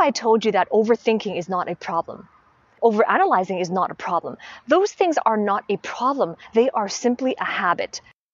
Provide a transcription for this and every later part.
if I told you that overthinking is not a problem? Overanalyzing is not a problem. Those things are not a problem. They are simply a habit.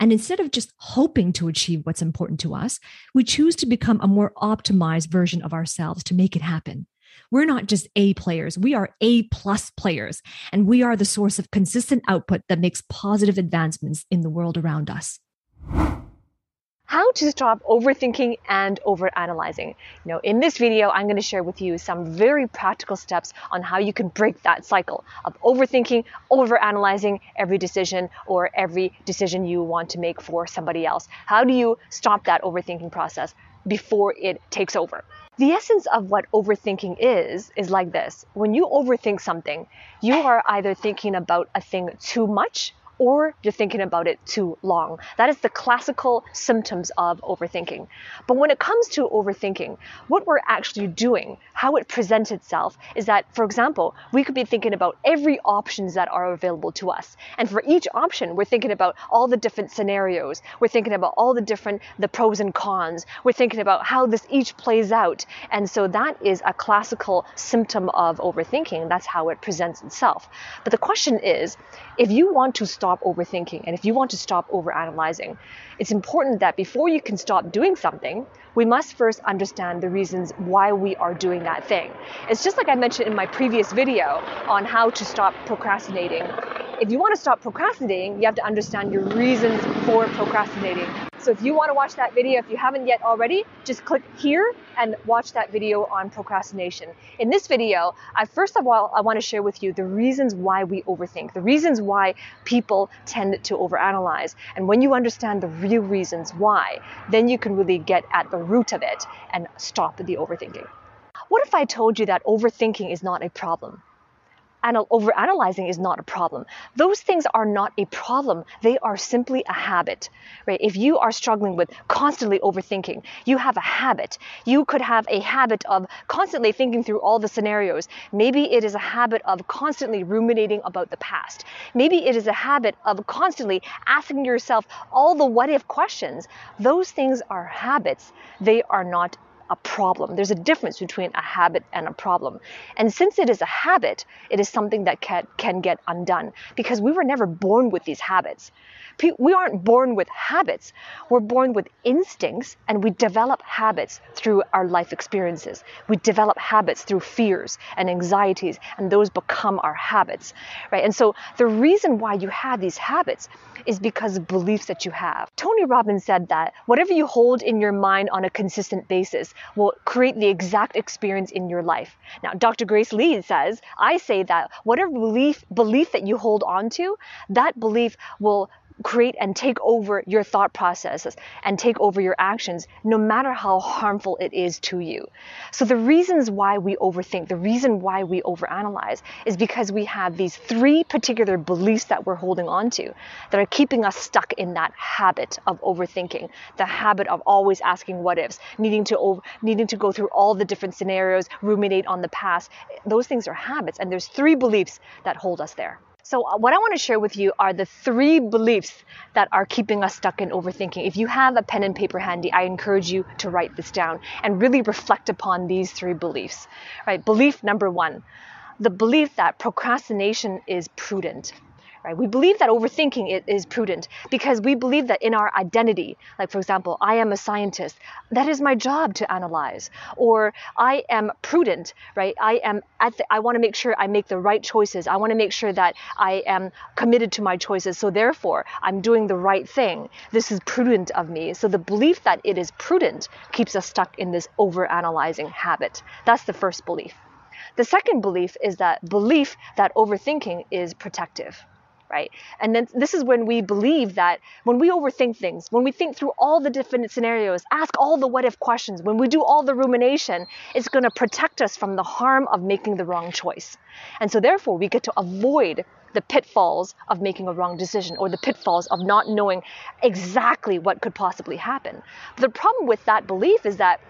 And instead of just hoping to achieve what's important to us, we choose to become a more optimized version of ourselves to make it happen. We're not just A players, we are A plus players, and we are the source of consistent output that makes positive advancements in the world around us how to stop overthinking and overanalyzing. You know, in this video, I'm going to share with you some very practical steps on how you can break that cycle of overthinking, overanalyzing every decision or every decision you want to make for somebody else. How do you stop that overthinking process before it takes over? The essence of what overthinking is, is like this. When you overthink something, you are either thinking about a thing too much or you're thinking about it too long. That is the classical symptoms of overthinking. But when it comes to overthinking, what we're actually doing, how it presents itself, is that, for example, we could be thinking about every options that are available to us. And for each option, we're thinking about all the different scenarios. We're thinking about all the different, the pros and cons. We're thinking about how this each plays out. And so that is a classical symptom of overthinking. That's how it presents itself. But the question is, if you want to stop stop overthinking and if you want to stop overanalyzing, it's important that before you can stop doing something, we must first understand the reasons why we are doing that thing. It's just like I mentioned in my previous video on how to stop procrastinating. If you want to stop procrastinating, you have to understand your reasons for procrastinating. So if you want to watch that video, if you haven't yet already, just click here and watch that video on procrastination. In this video, I first of all, I want to share with you the reasons why we overthink, the reasons why people tend to overanalyze. And when you understand the real reasons why, then you can really get at the root of it and stop the overthinking. What if I told you that overthinking is not a problem? Anal- overanalyzing is not a problem. Those things are not a problem. They are simply a habit, right? If you are struggling with constantly overthinking, you have a habit. You could have a habit of constantly thinking through all the scenarios. Maybe it is a habit of constantly ruminating about the past. Maybe it is a habit of constantly asking yourself all the what if questions. Those things are habits. They are not a problem. There's a difference between a habit and a problem. And since it is a habit, it is something that can, can get undone because we were never born with these habits. We aren't born with habits. We're born with instincts and we develop habits through our life experiences. We develop habits through fears and anxieties and those become our habits, right? And so the reason why you have these habits is because of beliefs that you have. Tony Robbins said that whatever you hold in your mind on a consistent basis will create the exact experience in your life. Now, Dr. Grace Lee says, I say that whatever belief belief that you hold on to, that belief will create and take over your thought processes and take over your actions, no matter how harmful it is to you. So, the reasons why we overthink, the reason why we overanalyze is because we have these three particular beliefs that we're holding on to that are keeping us stuck in that habit of overthinking, the habit of always asking what ifs, needing to, over, needing to go through all the different scenarios, ruminate on the past. Those things are habits, and there's three beliefs that hold us there. So, uh, what I want to share with you are the three beliefs that are keeping us stuck in overthinking. If you have a pen and paper handy, I encourage you to write this down and really reflect upon these three beliefs. Right? Belief number one the belief that procrastination is prudent. Right? We believe that overthinking is prudent because we believe that in our identity, like for example, I am a scientist, that is my job to analyze, or I am prudent, right? I am at the, I want to make sure I make the right choices. I want to make sure that I am committed to my choices. So therefore, I'm doing the right thing. This is prudent of me. So the belief that it is prudent keeps us stuck in this over analyzing habit. That's the first belief. The second belief is that belief that overthinking is protective right? And then this is when we believe that when we overthink things, when we think through all the different scenarios, ask all the what if questions, when we do all the rumination, it's going to protect us from the harm of making the wrong choice. And so therefore we get to avoid the pitfalls of making a wrong decision or the pitfalls of not knowing exactly what could possibly happen. But the problem with that belief is that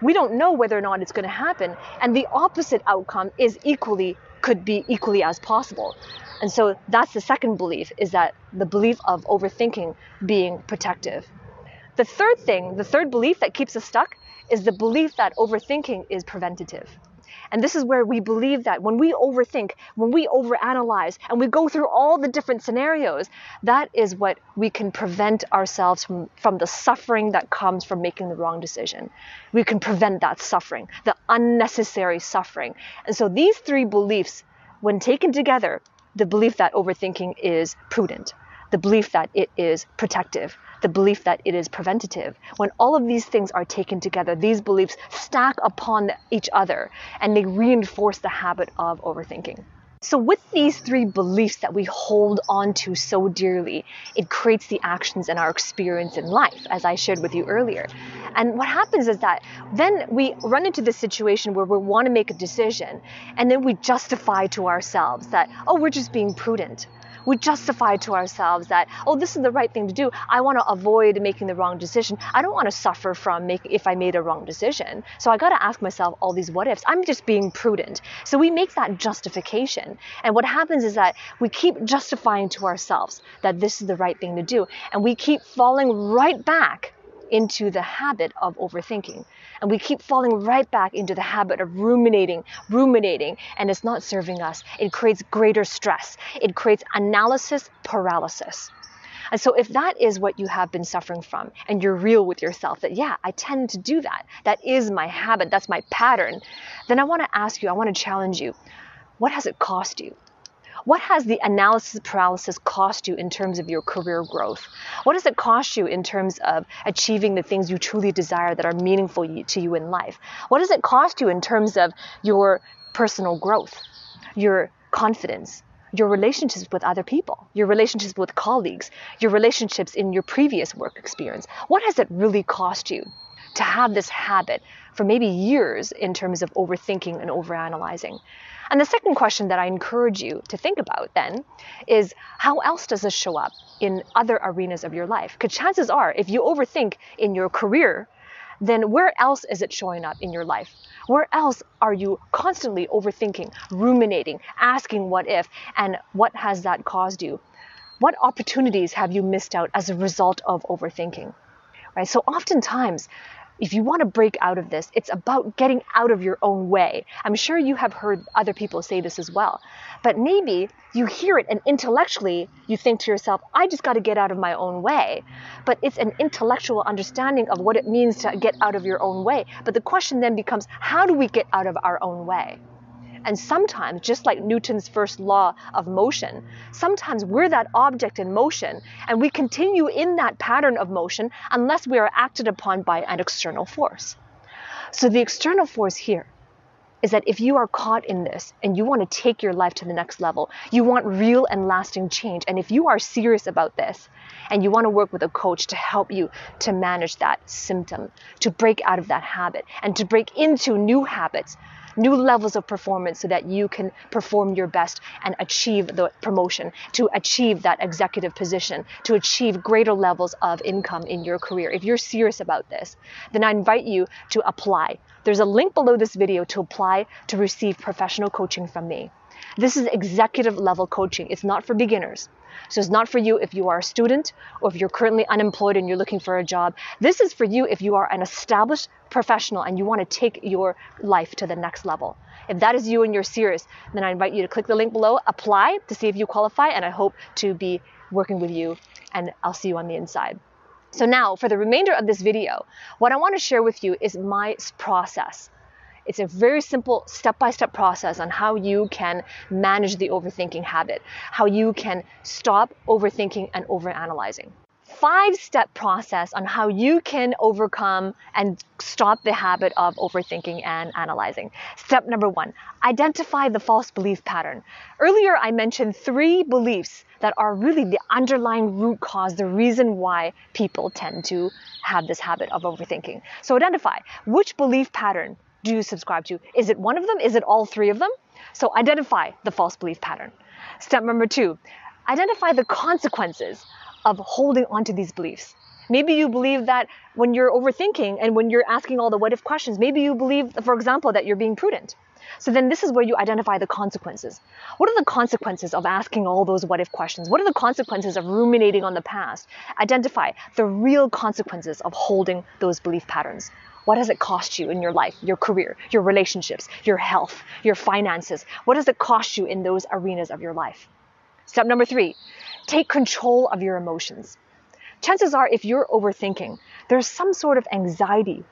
we don't know whether or not it's going to happen and the opposite outcome is equally could be equally as possible. And so that's the second belief is that the belief of overthinking being protective. The third thing, the third belief that keeps us stuck is the belief that overthinking is preventative. And this is where we believe that when we overthink, when we overanalyze, and we go through all the different scenarios, that is what we can prevent ourselves from, from the suffering that comes from making the wrong decision. We can prevent that suffering, the unnecessary suffering. And so these three beliefs, when taken together, the belief that overthinking is prudent, the belief that it is protective, the belief that it is preventative. When all of these things are taken together, these beliefs stack upon each other and they reinforce the habit of overthinking. So, with these three beliefs that we hold on to so dearly, it creates the actions and our experience in life, as I shared with you earlier. And what happens is that then we run into this situation where we want to make a decision, and then we justify to ourselves that, oh, we're just being prudent we justify to ourselves that, oh, this is the right thing to do. I want to avoid making the wrong decision. I don't want to suffer from make, if I made a wrong decision. So I got to ask myself all these what ifs. I'm just being prudent. So we make that justification. And what happens is that we keep justifying to ourselves that this is the right thing to do. And we keep falling right back into the habit of overthinking. And we keep falling right back into the habit of ruminating, ruminating, and it's not serving us. It creates greater stress. It creates analysis paralysis. And so, if that is what you have been suffering from, and you're real with yourself that, yeah, I tend to do that, that is my habit, that's my pattern, then I want to ask you, I want to challenge you what has it cost you? What has the analysis paralysis cost you in terms of your career growth? What does it cost you in terms of achieving the things you truly desire that are meaningful to you in life? What does it cost you in terms of your personal growth, your confidence, your relationships with other people, your relationships with colleagues, your relationships in your previous work experience? What has it really cost you to have this habit for maybe years in terms of overthinking and overanalyzing? And the second question that I encourage you to think about then is how else does this show up in other arenas of your life? Because chances are, if you overthink in your career, then where else is it showing up in your life? Where else are you constantly overthinking, ruminating, asking what if, and what has that caused you? What opportunities have you missed out as a result of overthinking? Right? So oftentimes if you want to break out of this, it's about getting out of your own way. I'm sure you have heard other people say this as well. But maybe you hear it and intellectually you think to yourself, I just got to get out of my own way. But it's an intellectual understanding of what it means to get out of your own way. But the question then becomes, how do we get out of our own way? And sometimes, just like Newton's first law of motion, sometimes we're that object in motion and we continue in that pattern of motion unless we are acted upon by an external force. So, the external force here is that if you are caught in this and you want to take your life to the next level, you want real and lasting change, and if you are serious about this and you want to work with a coach to help you to manage that symptom, to break out of that habit, and to break into new habits new levels of performance so that you can perform your best and achieve the promotion, to achieve that executive position, to achieve greater levels of income in your career. If you're serious about this, then I invite you to apply. There's a link below this video to apply to receive professional coaching from me. This is executive level coaching. It's not for beginners. So it's not for you if you are a student or if you're currently unemployed and you're looking for a job. This is for you if you are an established professional and you want to take your life to the next level. If that is you and you're serious, then I invite you to click the link below, apply to see if you qualify, and I hope to be working with you and I'll see you on the inside. So now for the remainder of this video, what I want to share with you is my process it's a very simple step by step process on how you can manage the overthinking habit, how you can stop overthinking and overanalyzing. Five step process on how you can overcome and stop the habit of overthinking and analyzing. Step number one identify the false belief pattern. Earlier, I mentioned three beliefs that are really the underlying root cause, the reason why people tend to have this habit of overthinking. So identify which belief pattern do you subscribe to? Is it one of them? Is it all three of them? So identify the false belief pattern. Step number two, identify the consequences of holding on to these beliefs. Maybe you believe that when you're overthinking and when you're asking all the what if questions, maybe you believe, for example, that you're being prudent. So then this is where you identify the consequences. What are the consequences of asking all those what if questions? What are the consequences of ruminating on the past? Identify the real consequences of holding those belief patterns. What does it cost you in your life, your career, your relationships, your health, your finances? What does it cost you in those arenas of your life? Step number three, take control of your emotions. Chances are, if you're overthinking, there's some sort of anxiety,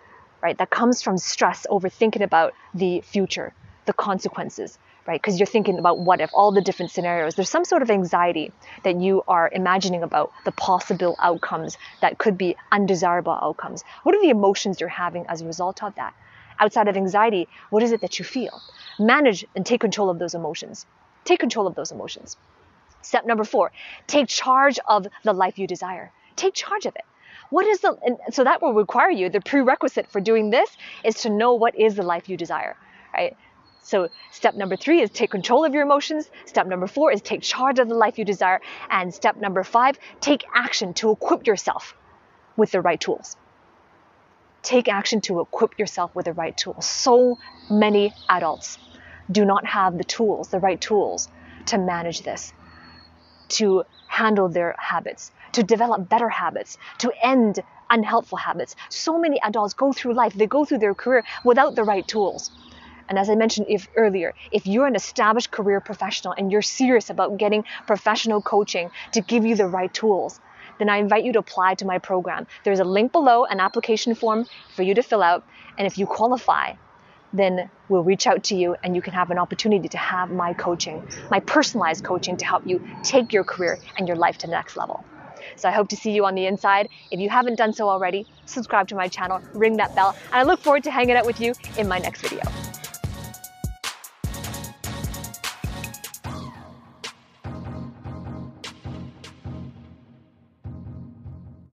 right, that comes from stress over thinking about the future, the consequences, right? Because you're thinking about what if, all the different scenarios. There's some sort of anxiety that you are imagining about the possible outcomes that could be undesirable outcomes. What are the emotions you're having as a result of that? Outside of anxiety, what is it that you feel? Manage and take control of those emotions. Take control of those emotions. Step number four, take charge of the life you desire. Take charge of it. What is the, and so that will require you, the prerequisite for doing this is to know what is the life you desire, right? So step number three is take control of your emotions. Step number four is take charge of the life you desire. And step number five, take action to equip yourself with the right tools. Take action to equip yourself with the right tools. So many adults do not have the tools, the right tools to manage this, to handle their habits, to develop better habits, to end unhelpful habits. So many adults go through life, they go through their career without the right tools. And as I mentioned if, earlier, if you're an established career professional and you're serious about getting professional coaching to give you the right tools, then I invite you to apply to my program. There's a link below, an application form for you to fill out. And if you qualify, then we'll reach out to you and you can have an opportunity to have my coaching, my personalized coaching to help you take your career and your life to the next level. So I hope to see you on the inside. If you haven't done so already, subscribe to my channel, ring that bell, and I look forward to hanging out with you in my next video.